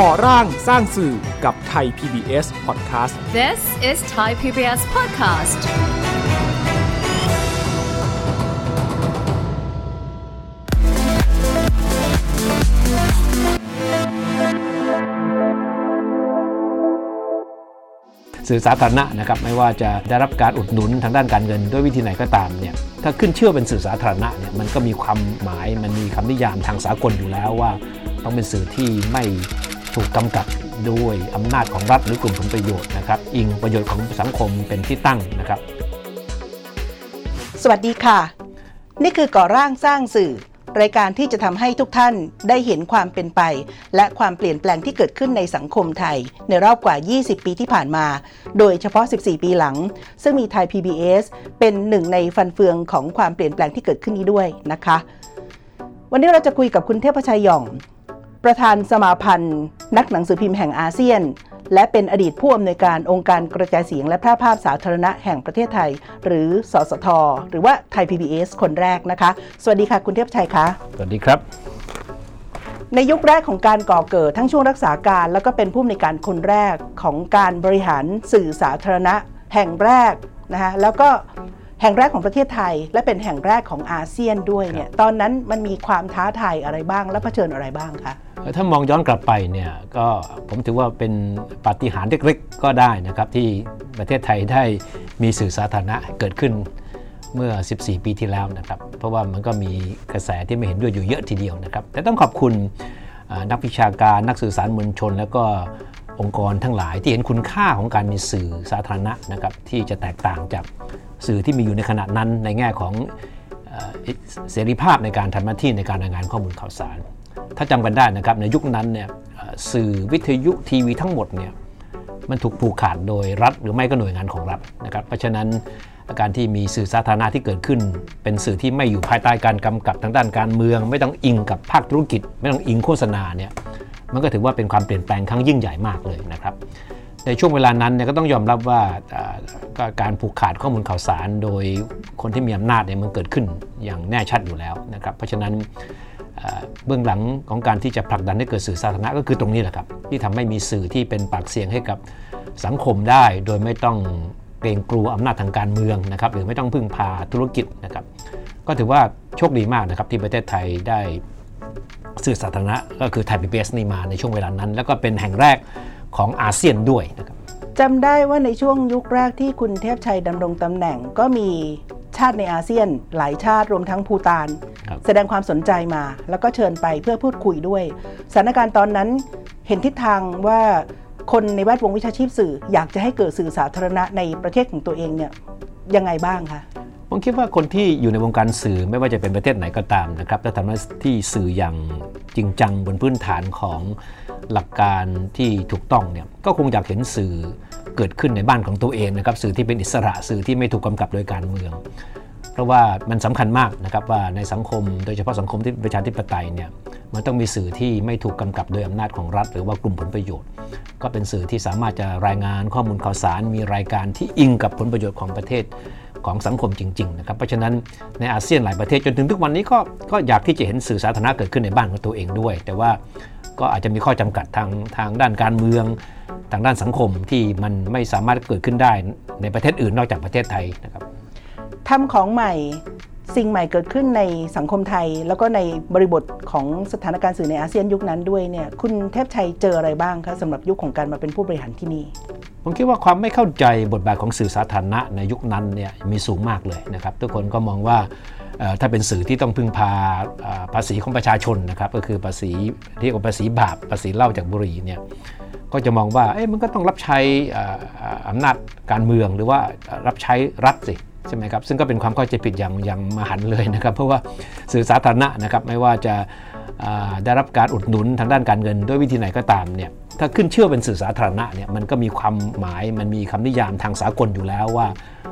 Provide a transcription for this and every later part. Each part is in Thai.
ก่อร่างสร้างสื่อกับไทย PBS Podcast This is Thai PBS Podcast สื่อสาธารณะนะครับไม่ว่าจะได้รับการอุดหนุนทางด้านการเงินด้วยวิธีไหนก็ตามเนี่ยถ้าขึ้นเชื่อเป็นสื่อสาธารณะเนี่ยมันก็มีความหมายมันมีคำนิยามทางสากลอยู่แล้วว่า ต้องเป็นสื่อที่ไม่ ถูกกำกับด้วยอำนาจของรัฐหรือกลุ่มผลประโยชน์นะครับ อิงประโยชน์ของสังคมเป็นที่ตั้งนะครับ สวัสดีค่ะ นี่คือก่อร่างสร้างสื่อ รายการที่จะทำให้ทุกท่านได้เห็นความเป็นไป และความเปลี่ยนแปลงที่เกิดขึ้นในสังคมไทย ในรอบกว่า 20 ปีที่ผ่านมา โดยเฉพาะ 14 ปีหลัง ซึ่งมีไทย PBS เป็นหนึ่งในฟันเฟืองของความเปลี่ยนแปลงที่เกิดขึ้นนี้ด้วยนะคะ วันนี้เราจะคุยกับคุณเทพชัยหย่อง ประธานสมาพันธ์ นักหนังสือพิมพ์แห่งอาเซียน และเป็นอดีตผู้อำนวยการองค์การกระจายเสียงและแพร่ภาพสาธารณะแห่งประเทศไทย หรือสสท หรือว่าไทย PBS คนแรกนะคะ สวัสดีค่ะคุณเทพชัยคะสวัสดีครับ ในยุคแรกของการก่อเกิดทั้งช่วงรักษาการแล้วก็เป็นผู้อำนวยการคนแรกของการบริหารสื่อสาธารณะแห่งแรกนะคะแล้วก็ แห่งแรกของประเทศไทย และเป็นแห่งแรกของอาเซียนด้วยเนี่ยตอนนั้นมันมีความท้าทายอะไรบ้าง และเผชิญอะไรบ้างคะถ้ามองย้อนกลับไปเนี่ยก็ผมถือว่าเป็นปาฏิหาริย์เล็กๆก็ได้นะครับที่ประเทศไทยได้มีสื่อสาธารณะเกิดขึ้นเมื่อ 14 ปีที่แล้วนะครับ เพราะว่ามันก็มีกระแสที่ไม่เห็นด้วยอยู่เยอะทีเดียวนะครับ แต่ต้องขอบคุณอ่านักวิชาการนักสื่อสารมวลชน แล้วก็องค์กรทั้งหลายที่เห็นคุณค่าของการมีสื่อสาธารณะนะครับที่จะแตกต่างจาก สื่อที่มีอยู่ในขณะนั้นในแง่ของเอเสรีภาพในการทำหน้าที่ในการรายงานข้อมูลข่าวสาร ถ้าจำกันได้นะครับในยุคนั้นเนี่ยสื่อวิทยุทีวีทั้งหมดเนี่ยมันถูกผูกขาดโดยรัฐหรือไม่ก็หน่วยงานของรัฐนะครับเพราะฉะนั้นการที่มีสื่อสาธารณะที่เกิดขึ้น เป็นสื่อที่ไม่อยู่ภายใต้การกำกับทางด้านการเมือง ไม่ต้องอิงกับภาคธุรกิจ ไม่ต้องอิงโฆษณาเนี่ยมันก็ถือว่าเป็นความเปลี่ยนแปลงครั้งยิ่งใหญ่มากเลยนะครับ ในช่วงเวลานั้นเนี่ยก็ต้องยอมรับว่าการผูกขาดข้อมูลข่าวสารโดยคนที่มีอำนาจเนี่ยมันเกิดขึ้นอย่างแน่ชัดอยู่แล้วนะครับเพราะฉะนั้นเบื้องหลังของการที่จะผลักดันให้เกิดสื่อสาธารณะก็คือตรงนี้แหละครับ ที่ทำให้มีสื่อที่เป็นปากเสียงให้กับสังคมได้ โดยไม่ต้องเกรงกลัวอำนาจทางการเมืองนะครับหรือไม่ต้องพึ่งพาธุรกิจนะครับ ก็ถือว่าโชคดีมากนะครับที่ประเทศไทยได้สื่อสาธารณะก็คือไทยพีบีนี่มาในช่วงเวลานั้น แล้วก็เป็นแห่งแรก ของอาเซียนด้วยนะครับจำได้ว่าในช่วงยุคแรกที่คุณเทพชัยดำรงตำแหน่งก็มีชาติในอาเซียน หลายชาติรวมทั้งภูตานครับแสดงความสนใจมา แล้วก็เชิญไปเพื่อพูดคุยด้วยสถานการณ์ตอนนั้นเห็นทิศทางว่าคนในแวดวงวิชาชีพสื่อ อยากจะให้เกิดสื่อสาธารณะในประเทศของตัวเองเนี่ยยังไงบ้างคะผมคิดว่าคนที่อยู่ในวงการสื่อไม่ว่าจะเป็นประเทศไหนก็ตามนะครับถ้าทำหน้าที่สื่ออย่างจริงจังบนพื้นฐานของ หลักการที่ถูกต้องเนี่ยก็คงอยากเห็นสื่อเกิดขึ้นในบ้านของตัวเองนะครับสื่อที่เป็นอิสระสื่อที่ไม่ถูกกำกับโดยการเมือง เพราะว่ามันสำคัญมากนะครับว่าในสังคมโดยเฉพาะสังคมที่ประชาธิปไตยเนี่ยมันต้องมีสื่อที่ไม่ถูกกำกับโดยอำนาจของรัฐ หรือว่ากลุ่มผลประโยชน์ ก็เป็นสื่อที่สามารถจะรายงานข้อมูลข่าวสาร มีรายการที่อิงกับผลประโยชน์ของประเทศ ของสังคมจริงๆนะครับเพราะฉะนั้นในอาเซียนหลายประเทศจนถึงทุกวันนี้ก็ก็อยากที่จะเห็นสื่อสาธารณะเกิดขึ้นในบ้านของตัวเองด้วย แต่ว่าก็อาจจะมีข้อจำกัดทางทางด้านการเมืองทางด้านสังคมที่มันไม่สามารถเกิดขึ้นได้ในประเทศอื่นนอกจากประเทศไทยนะครับทำของใหม่สิ่งใหม่เกิดขึ้นในสังคมไทย แล้วก็ในบริบทของสถานการณ์สื่อในอาเซียนยุคนั้นด้วยเนี่ยคุณเทพชัยเจออะไรบ้างคะสำหรับยุคของการมาเป็นผู้บริหารที่นี่ ผมคิดว่าความไม่เข้าใจบทบาทของสื่อสาธารณะในยุคนั้นเนี่ยมีสูงมากเลยนะครับทุกคนก็มองว่าถ้าเป็นสื่อที่ต้องพึ่งพาภาษีของประชาชนนะครับก็คือภาษีเรียกว่าภาษีบาปภาษีเหล้าจากบุหรี่เนี่ยก็จะมองว่าเอ๊ะมันก็ต้องรับใช้อำนาจการเมืองหรือว่ารับใช้รัฐสิใช่ไหมครับซึ่งก็เป็นความเข้าใจผิดอย่างอย่างมหันเลยนะครับ เพราะว่าสื่อสาธารณะนะครับไม่ว่าจะ ได้รับการอุดหนุนทางด้านการเงินด้วยวิธีไหนก็ตามเนี่ยถ้าขึ้นเชื่อเป็นสื่อสาธารณะเนี่ยมันก็มีความหมายมันมีคำนิยามทางสากลอยู่แล้วว่า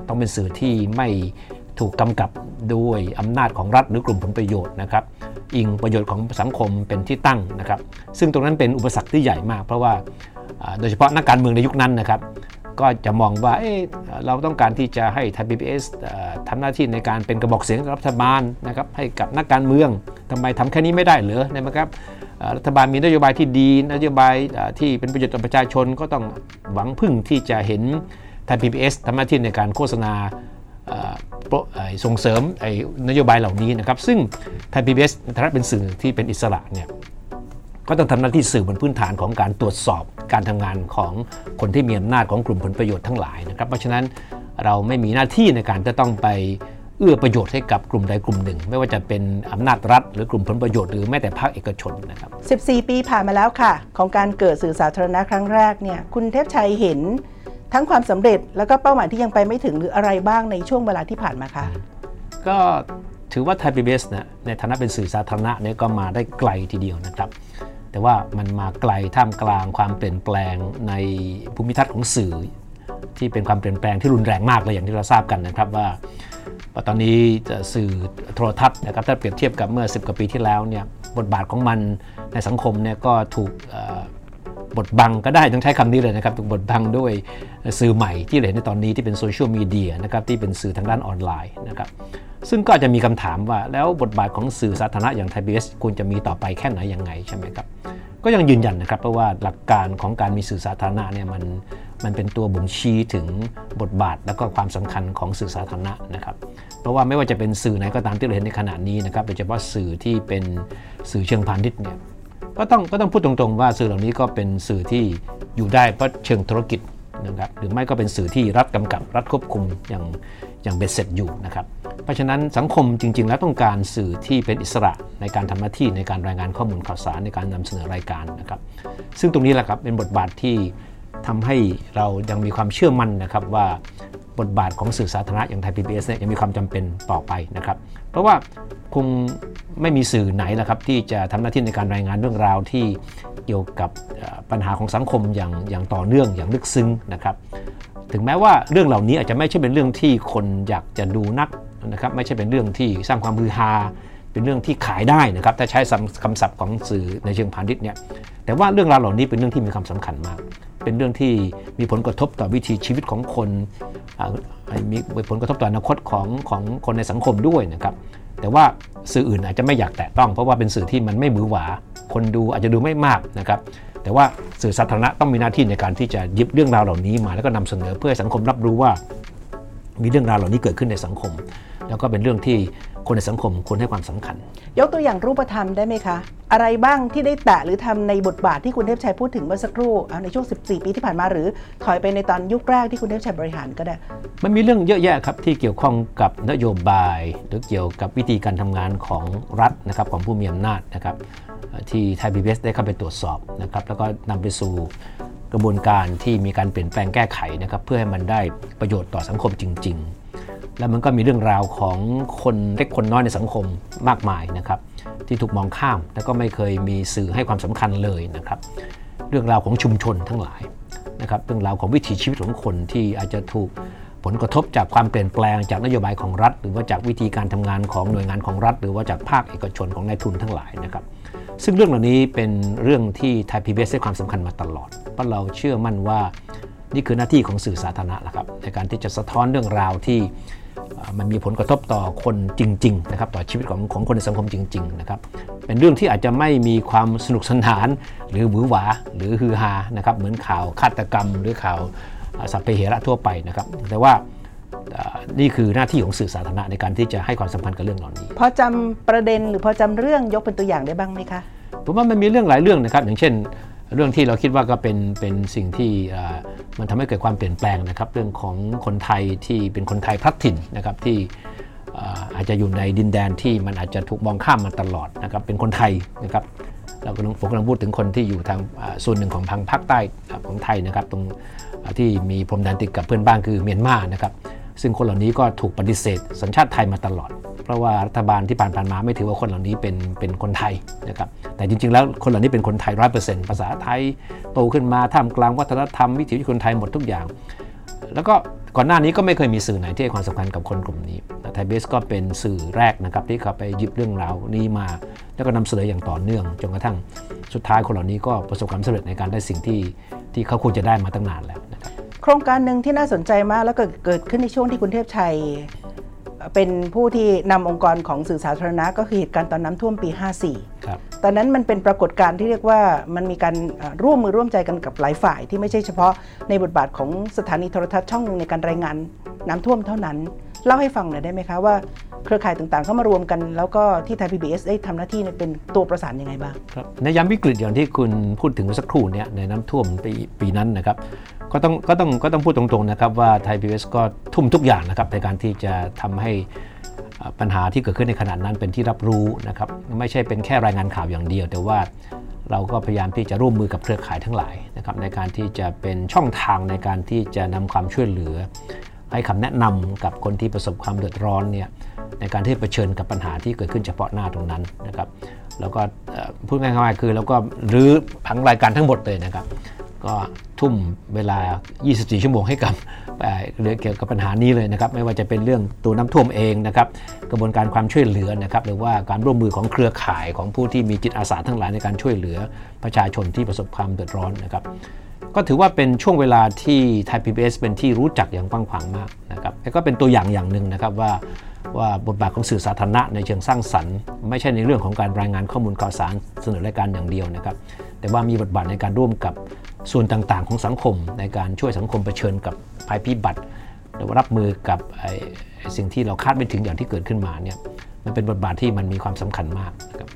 ต้องเป็นสื่อที่ไม่ถูกกำกับด้วยอำนาจของรัฐหรือกลุ่มผลประโยชน์นะครับอิงประโยชน์ของสังคมเป็นที่ตั้งนะครับ ซึ่งตรงนั้นเป็นอุปสรรคที่ใหญ่มาก เพราะว่าอ่าโดยเฉพาะนักการเมืองในยุคนั้นนะครับ ก็จะมองว่าเเราต้องการที่จะให้ไทยพีบีเอสทำหน้าที่ในการเป็นกระบอกเสียงรัฐบาลนะครับให้กับนักการเมืองทำไมทำแค่นี้ไม่ได้เหรอนะครับรัฐบาลมีนโยบายที่ดีนโยบายที่เป็นประโยชน์ต่อประชาชนก็ต้องหวังพึ่งที่จะเห็นไทยพีบีเอสทำหน้าที่ในการโฆษณาส่งเสริมนโยบายเหล่านี้นะครับ ซึ่งไทยพีบีเอสฐานะเป็นสื่อที่เป็นอิสระเนี่ย ก็ต้องทำหน้าที่สื่อบนพื้นฐานของการตรวจสอบการทำงานของคนที่มีอำนาจของกลุ่มผลประโยชน์ทั้งหลายนะครับ เพราะฉะนั้นเราไม่มีหน้าที่ในการจะต้องไปเอื้อประโยชน์ให้กับกลุ่มใดกลุ่มหนึ่ง ไม่ว่าจะเป็นอำนาจรัฐ หรือกลุ่มผลประโยชน์หรือแม้แต่ภาคเอกชนนะครับ 14 ปีผ่านมาแล้วค่ะ ของการเกิดสื่อสาธารณะครั้งแรกเนี่ยคุณเทพชัยเห็นทั้งความสำเร็จแล้วก็เป้าหมายที่ยังไปไม่ถึงหรืออะไรบ้างในช่วงเวลาที่ผ่านมาคะก็ถือว่าไทยพีบีเอสนะในฐานะเป็นสื่อสาธารณะเนี่ยก็มาได้ไกลทีเดียวนะครับ แต่ว่ามันมาไกลท่ามกลางความเปลี่ยนแปลงในภูมิทัศน์ของสื่อ ที่เป็นความเปลี่ยนแปลงที่รุนแรงมากเลยอย่างที่เราทราบกันนะครับว่าตอนนี้สื่อโทรทัศน์นะครับถ้าเปรียบเทียบกับเมื่อ 10 กว่าปีที่แล้วเนี่ยบทบาทของมันในสังคมเนี่ยก็ถูก บดบังก็ได้ต้องใช้คำนี้เลยนะครับถูกบดบังด้วยสื่อใหม่ที่เห็นในตอนนี้ที่เป็นโซเชียลมีเดียนะครับที่เป็นสื่อทางด้านออนไลน์นะครับซึ่งก็จะมีคำถามว่าแล้วบทบาทของสื่อสาธารณะอย่างไทยพีบีเอสควรจะมีต่อไปแค่ไหนยังไงใช่ไหมครับก็ยังยืนยันนะครับเพราะว่าหลักการของการมีสื่อสาธารณะเนี่ยมันมันเป็นตัวบ่งชี้ถึงบทบาทและก็ความสำคัญของสื่อสาธารณะนะครับ เพราะว่าไม่ว่าจะเป็นสื่อไหนก็ตามที่เราเห็นในขณะนี้นะครับโดยเฉพาะสื่อที่เป็นสื่อเชิงพาณิชย์เนี่ย ก็ต้องก็ต้องพูดตรงๆว่าสื่อเหล่านี้ก็เป็นสื่อที่อยู่ได้เพราะเชิงธุรกิจนะครับหรือไม่ก็เป็นสื่อที่รัฐกำกับรัฐควบคุมอย่างอย่างเบ็ดเสร็จอยู่นะครับ เพราะฉะนั้นสังคมจริง ๆ แล้วต้องการสื่อที่เป็นอิสระในการทำหน้าที่ในการรายงานข้อมูลข่าวสารในการนำเสนอรายการนะครับ ซึ่งตรงนี้แหละครับเป็นบทบาทที่ทำให้เรายังมีความเชื่อมั่นนะครับว่าบทบาทของสื่อสาธารณะอย่างไทยพีบีเอสเนี่ยยังมีความจำเป็นต่อไปนะครับ เพราะว่าคงไม่มีสื่อไหนละครับที่จะทำหน้าที่ในการรายงานเรื่องราวที่เกี่ยวกับปัญหาของสังคมอย่างอย่างต่อเนื่องอย่างลึกซึ้งนะครับ ถึงแม้ว่าเรื่องเหล่านี้อาจจะไม่ใช่เป็นเรื่องที่คนอยากจะดูนักนะครับ ไม่ใช่เป็นเรื่องที่สร้างความฮือฮา เป็นเรื่องที่ขายได้นะครับถ้าใช้คำศัพท์ของสื่อในเชิงพาณิชย์เนี่ยแต่ว่าเรื่องราวเหล่านี้เป็นเรื่องที่มีความสำคัญมาก เป็นเรื่องที่มีผลกระทบต่อวิถีชีวิตของคนมีผลกระทบต่ออนาคตของของคนในสังคมด้วยนะครับแต่ว่าสื่ออื่นอาจจะไม่อยากแตะต้องเพราะว่าเป็นสื่อที่มันไม่มือหวา คนดูอาจจะดูไม่มากนะครับแต่ว่าสื่อสาธารณะต้องมีหน้าที่ในการที่จะหยิบเรื่องราวเหล่านี้มา แล้วก็นำเสนอเพื่อสังคมรับรู้ว่า มีเรื่องราวเหล่านี้เกิดขึ้นในสังคม แล้วก็เป็นเรื่องที่คนในสังคมควรให้ความสำคัญ ยกตัวอย่างรูปธรรมได้ไหมคะ อะไรบ้างที่ได้แตะหรือทำในบทบาทที่คุณเทพชัยพูดถึงเมื่อสักครู่ในช่วง 14 ปีที่ผ่านมาหรือถอยไปในตอนยุคแรกที่คุณเทพชัยบริหารก็ได้ มันมีเรื่องเยอะแยะครับที่เกี่ยวข้องกับนโยบาย หรือเกี่ยวกับวิธีการทำงานของรัฐนะครับของผู้มีอำนาจนะครับที่ไทยพีบีได้เข้าไปตรวจสอบนะครับแล้วก็นำไปสู่กระบวนการที่มีการเปลี่ยนแปลงแก้ไขนะครับเพื่อให้มันได้ประโยชน์ต่อสังคมจริง ๆ แล้วมันก็มีเรื่องราวของคนเล็กคนน้อยในสังคมมากมายนะครับ ที่ถูกมองข้ามและก็ไม่เคยมีสื่อให้ความสำคัญเลยนะครับ เรื่องราวของชุมชนทั้งหลายนะครับเรื่องราวของวิถีชีวิตของคนที่อาจจะถูกผลกระทบจากความเปลี่ยนแปลงจากนโยบายของรัฐ หรือว่าจากวิธีการทำงานของหน่วยงานของรัฐ หรือว่าจากภาคเอกชนของนายทุนทั้งหลายนะครับ ซึ่งเรื่องเหล่านี้เป็นเรื่องที่ไทยพีบีเอสให้ความสำคัญมาตลอด เพราะเราเชื่อมั่นว่านี่คือหน้าที่ของสื่อสาธารณะนะครับในการที่จะสะท้อนเรื่องราวที่ มันมีผลกระทบต่อคนจริงๆนะครับต่อชีวิตของของคนในสังคมจริงๆนะครับเป็นเรื่องที่อาจจะไม่มีความสนุกสนาน หรือหวือหวาหรือฮือฮานะครับเหมือนข่าวฆาตกรรม หรือข่าวสัพเพเหระทั่วไปนะครับแต่ว่านี่คือหน้าที่ของสื่อสาธารณะในการที่จะให้ความสำคัญกับเรื่องเหล่านี้พอจำประเด็นหรือพอจำเรื่องยกเป็นตัวอย่างได้บ้างไหมคะผมว่ามันมีเรื่องหลายเรื่องนะครับ อย่างเช่น เรื่องที่เราคิดว่าก็เป็นเป็นสิ่งที่ มันทำให้เกิดความเปลี่ยนแปลงนะครับ เรื่องของคนไทยที่เป็นคนไทยพลัดถิ่นนะครับที่อาจจะอยู่ในดินแดนที่มันอาจจะถูกมองข้ามมาตลอดนะครับเป็นคนไทยนะครับเรากำลังผมกำลังพูดถึงคนที่อยู่ทางส่วนหนึ่งของทางภาคใต้ของไทยนะครับ ตรงที่มีพรมแดนติดกับเพื่อนบ้านคือเมียนมานะครับ ซึ่งคนเหล่านี้ก็ถูกปฏิเสธ สัญชาติไทยมาตลอด เพราะว่ารัฐบาลที่ผ่านๆมาไม่ถือว่าคนเหล่านี้เป็นเป็นคนไทยนะครับแต่จริงๆแล้วคนเหล่านี้เป็นคนไทยร้อยเปอร์เซ็นต์ภาษาไทยโตขึ้นมาท่ามกลางวัฒนธรรมวิถีชีวิตคนไทยหมดทุกอย่าง แล้วก็ก่อนหน้านี้ก็ไม่เคยมีสื่อไหนที่ให้ความสำคัญกับคนกลุ่มนี้ไทยเบสก็เป็นสื่อแรกนะครับที่เขาไปหยิบเรื่องราวนี้มา แล้วก็นำเสนออย่างต่อเนื่องจนกระทั่งสุดท้ายคนเหล่านี้ก็ประสบความสำเร็จในการได้สิ่งที่ที่เขาควรจะได้มาตั้งนานแล้ว โครงการหนึ่งที่น่าสนใจมากแล้วก็เกิดขึ้นในช่วงที่คุณเทพชัย เป็นผู้ที่นำองค์กรของสื่อสาธารณะก็คือเหตุการณ์ตอนน้ำท่วมปี 54ครับตอนนั้นมันเป็นปรากฏการณ์ที่เรียกว่ามันมีการเอ่อร่วมมือร่วมใจกันกับหลายฝ่ายที่ไม่ใช่เฉพาะในบทบาทของสถานีโทรทัศน์ช่องหนึ่งในการรายงานน้ำท่วมเท่านั้น เล่าให้ฟังหน่อยได้ไหมคะว่าเครือข่ายต่างๆ เข้ามารวมกัน แล้วก็ที่ไทยพีบีได้ทำหน้าที่เนี่ยเป็นตัวประสานยังไงบ้างครับในยามวิกฤตอย่างที่คุณพูดถึงเมื่อสักครู่เนี่ยในน้ำท่วมปีปีนั้นนะครับ ก็ต้องก็ต้องก็ต้องพูดตรงๆนะครับว่าไทยพีบีก็ทุ่มทุกอย่างนะครับในการที่จะทำให้ปัญหาที่เกิดขึ้นในขณะนั้นเป็นที่รับรู้นะครับไม่ใช่เป็นแค่รายงานข่าวอย่างเดียว แต่ว่าเราก็พยายามที่จะร่วมมือกับเครือข่ายทั้งหลายนะครับในการที่จะเป็นช่องทางในการที่จะนำความช่วยเหลือ ให้คำแนะนำกับคนที่ประสบความเดือดร้อนเนี่ยในการที่เผชิญกับปัญหาที่เกิดขึ้นเฉพาะหน้าตรงนั้นนะครับแล้วก็พูดง่ายๆคือเราก็รื้อผังรายการทั้งหมดเลยนะครับ ก็ทุ่มเวลา 24 ชั่วโมงให้กับเรื่องเกี่ยวกับปัญหานี้เลยนะครับไม่ว่าจะเป็นเรื่องตัวน้ำท่วมเองนะครับกระบวนการความช่วยเหลือนะครับหรือว่าการร่วมมือของเครือข่ายของผู้ที่มีจิตอาสาทั้งหลายในการช่วยเหลือประชาชนที่ประสบความเดือดร้อนนะครับก็ถือว่าเป็นช่วงเวลาที่ไทย PBS เป็นที่รู้จักอย่างกว้างขวางมากนะครับแล้วก็เป็นตัวอย่างอย่างหนึ่งนะครับว่าว่าบทบาทของสื่อสาธารณะในเชิงสร้างสรรค์ ไม่ใช่ในเรื่องของการรายงานข้อมูลข่าวสารเสนอรายการอย่างเดียวนะครับแต่ว่ามีบทบาทในการร่วมกับ ส่วนต่างๆของสังคมในการช่วยสังคมเผชิญกับภัยพิบัติหรือว่ารับมือกับไอ้ไอ้สิ่งที่เราคาดไม่ถึงอย่างที่เกิดขึ้นมาเนี่ยมันเป็นบทบาทที่มันมีความสำคัญมากนะครับ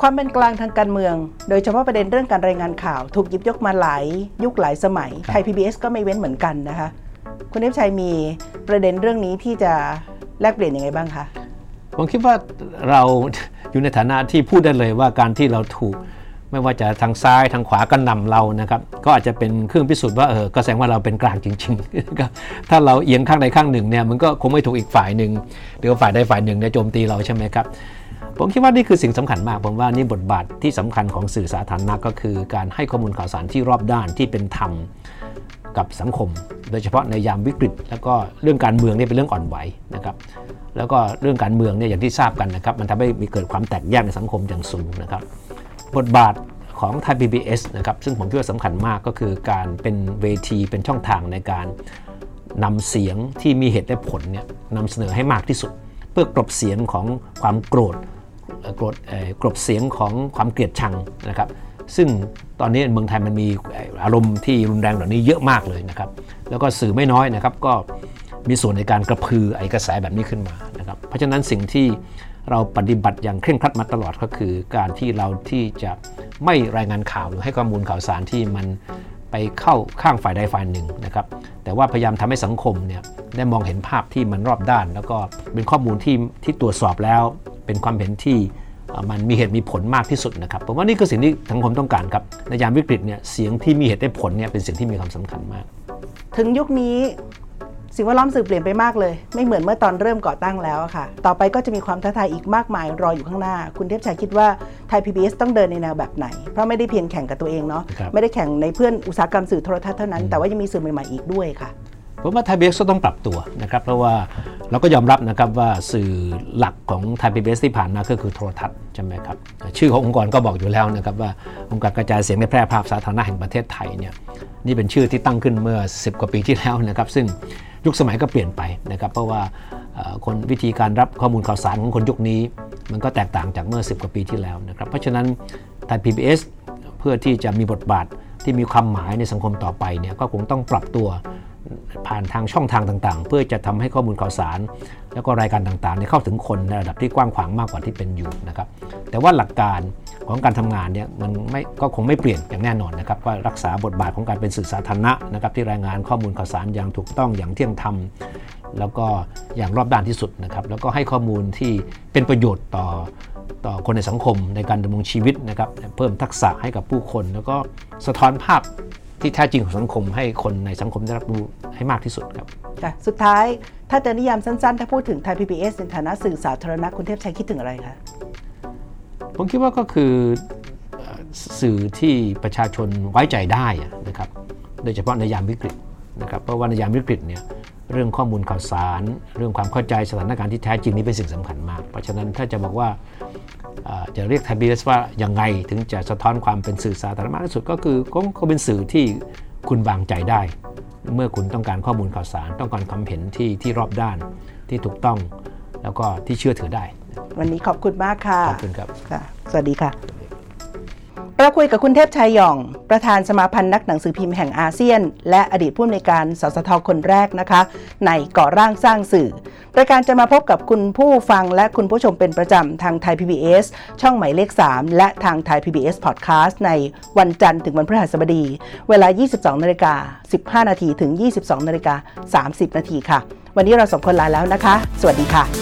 ความเป็นกลางทางการเมือง โดยเฉพาะประเด็นเรื่องการรายงานข่าว ถูกหยิบยกมาหลายยุคหลายสมัยครับไทย PBS ก็ไม่เว้นเหมือนกันนะคะคุณเทพชัยมีประเด็นเรื่องนี้ที่จะแลกเปลี่ยนยังไงบ้างคะผมคิดว่าเราอยู่ในฐานะที่พูดได้เลยว่าการที่เราถูก ไม่ว่าจะทางซ้ายทางขวาก็นำเรานะครับ ก็อาจจะเป็นเครื่องพิสูจน์ว่าเออก็แสดงว่าเราเป็นกลางจริงๆครับถ้าเราเอียงข้างใดข้างหนึ่งเนี่ยมันก็คงไม่ถูกอีกฝ่ายหนึ่งหรือฝ่ายใดฝ่ายหนึ่งเนี่ยโจมตีเราใช่ไหมครับผมคิดว่านี่คือสิ่งสำคัญมาก ผมว่านี่บทบาทที่สำคัญของสื่อสาธารณะก็คือ การให้ข้อมูลข่าวสารที่รอบด้านที่เป็นธรรมกับสังคม โดยเฉพาะในยามวิกฤต แล้วก็เรื่องการเมืองเนี่ยเป็นเรื่องอ่อนไหวนะครับแล้วก็เรื่องการเมืองเนี่ยอย่างที่ทราบกันนะครับ มันทำให้มีเกิดความแตกแยกในสังคมอย่างสูงนะครับ บทบาทของไทย PBS นะครับซึ่งผมคิดว่าสำคัญมากก็คือการเป็นเวทีเป็นช่องทางในการนำเสียงที่มีเหตุและผลเนี่ยนำเสนอให้มากที่สุด เพื่อกลบเสียงของความโกรธกรดกรบเสียงของความเกลียดชังนะครับ ซึ่งตอนนี้เมืองไทยมันมีอารมณ์ที่รุนแรงเหล่านี้เยอะมากเลยนะครับ แล้วก็สื่อไม่น้อยนะครับก็มีส่วนในการกระพือไอ้กระแสแบบนี้ขึ้นมานะครับ เพราะฉะนั้นสิ่งที่ เราปฏิบัติอย่างเคร่งครัดมาตลอดก็คือ การที่เราที่จะไม่รายงานข่าวหรือให้ข้อมูลข่าวสารที่มันไปเข้าข้างฝ่ายใดฝ่ายหนึ่งนะครับ แต่ว่าพยายามทำให้สังคมเนี่ยได้มองเห็นภาพที่มันรอบด้าน แล้วก็เป็นข้อมูลที่ที่ตรวจสอบแล้ว เป็นความเห็นที่มันมีเหตุมีผลมากที่สุดนะครับผมว่านี่คือสิ่งที่สังคมต้องการครับในยามวิกฤตเนี่ยเสียงที่มีเหตุได้ผลเนี่ยเป็นสิ่งที่มีความสำคัญมาก ถึงยุคนี้ สิ่งแวดล้อมสื่อเปลี่ยนไปมากเลย ไม่เหมือนเมื่อตอนเริ่มก่อตั้งแล้วอะค่ะ ต่อไปก็จะมีความท้าทายอีกมากมายรออยู่ข้างหน้า คุณเทพชัยคิดว่าไทย PBS ต้องเดินในแนวแบบไหน เพราะไม่ได้เพียงแข่งกับตัวเองเนาะครับไม่ได้แข่งในเพื่อนอุตสาหกรรมสื่อโทรทัศน์เท่านั้น แต่ว่ายังมีสื่อใหม่ๆอีกด้วยค่ะผมว่าไทยพีบีก็ต้องปรับตัวนะครับเพราะว่าเราก็ยอมรับนะครับว่าสื่อหลักของไทยพีบีที่ผ่านมาก็คือโทรทัศน์ใช่ไหมครับชื่อขององค์กรก็บอกอยู่แล้วนะครับว่าองค์การกระจายเสียงและแพร่ภาพสาธารณะแห่งประเทศไทยเนี่ยนี่เป็นชื่อที่ตั้งขึ้นเมื่อ 10 กว่าปีที่แล้วนะครับซึ่ง ยุคสมัยก็เปลี่ยนไปนะครับ เพราะว่าคนวิธีการรับข้อมูลข่าวสารของคนยุคนี้ มันก็แตกต่างจากเมื่อ 10 กว่าปีที่แล้วนะครับ เพราะฉะนั้นไทย PBS เพื่อที่จะมีบทบาทที่มีความหมายในสังคมต่อไปเนี่ยก็คงต้องปรับตัวผ่านทางช่องทางต่างๆ เพื่อจะทำให้ข้อมูลข่าวสาร แล้วก็รายการต่างๆเข้าถึงคนในระดับที่กว้างขวางมากกว่าที่เป็นอยู่นะครับแต่ว่าหลักการ ของการทำงานเนี่ยมันไม่ก็คงไม่เปลี่ยนอย่างแน่นอนนะครับว่ารักษาบทบาทของการเป็นสื่อสาธารณะนะครับที่รายงานข้อมูลข่าวสารอย่างถูกต้องอย่างเที่ยงธรรมแล้วก็อย่างรอบด้านที่สุดนะครับแล้วก็ให้ข้อมูลที่เป็นประโยชน์ต่อต่อคนในสังคมในการดำรงชีวิตนะครับเพิ่มทักษะให้กับผู้คน แล้วก็สะท้อนภาพที่แท้จริงของสังคมให้คนในสังคมได้รับรู้ให้มากที่สุดครับค่ะสุดท้ายถ้าจะนิยามสั้นๆ ถ้าพูดถึงไทย PBS ในฐานะสื่อสาธารณะคุณเทพชัยคิดถึงอะไรคะ ผมคิดว่าก็คือสื่อที่ประชาชนไว้ใจได้นะครับ โดยเฉพาะในยามวิกฤตนะครับ เพราะว่าในยามวิกฤตเนี่ยเรื่องข้อมูลข่าวสาร เรื่องความเข้าใจสถานการณ์ที่แท้จริงนี่เป็นสิ่งสำคัญมาก เพราะฉะนั้นถ้าจะบอกว่าจะเรียกไทยพีเอสว่ายังไงถึงจะสะท้อนความเป็นสื่อสาธารณะที่สุดก็คือก็ก็เป็นสื่อที่คุณวางใจได้ เมื่อคุณต้องการข้อมูลข่าวสาร ต้องการความเห็นที่ที่รอบด้านที่ถูกต้อง แล้วก็ที่เชื่อถือได้ วันนี้ขอบคุณมากค่ะ ขอบคุณครับค่ะ สวัสดีค่ะ เราคุยกับคุณเทพชัยหย่อง ประธานสมาพันธ์นักหนังสือพิมพ์แห่งอาเซียน และอดีตผู้อำนวยการสสทคนแรกนะคะ ในก่อร่างสร้างสื่อรายการจะมาพบกับคุณผู้ฟังและคุณผู้ชมเป็นประจำทางไทย PBS ช่องหมายเลข 3 และทางไทย PBS Podcast ในวันจันทร์ถึงวันพฤหัสบดี เวลา 22นาฬิกา15 นาทีถึง 22นาฬิกา30 นาทีค่ะ วันนี้เราสองคนลาแล้วนะคะ สวัสดีค่ะ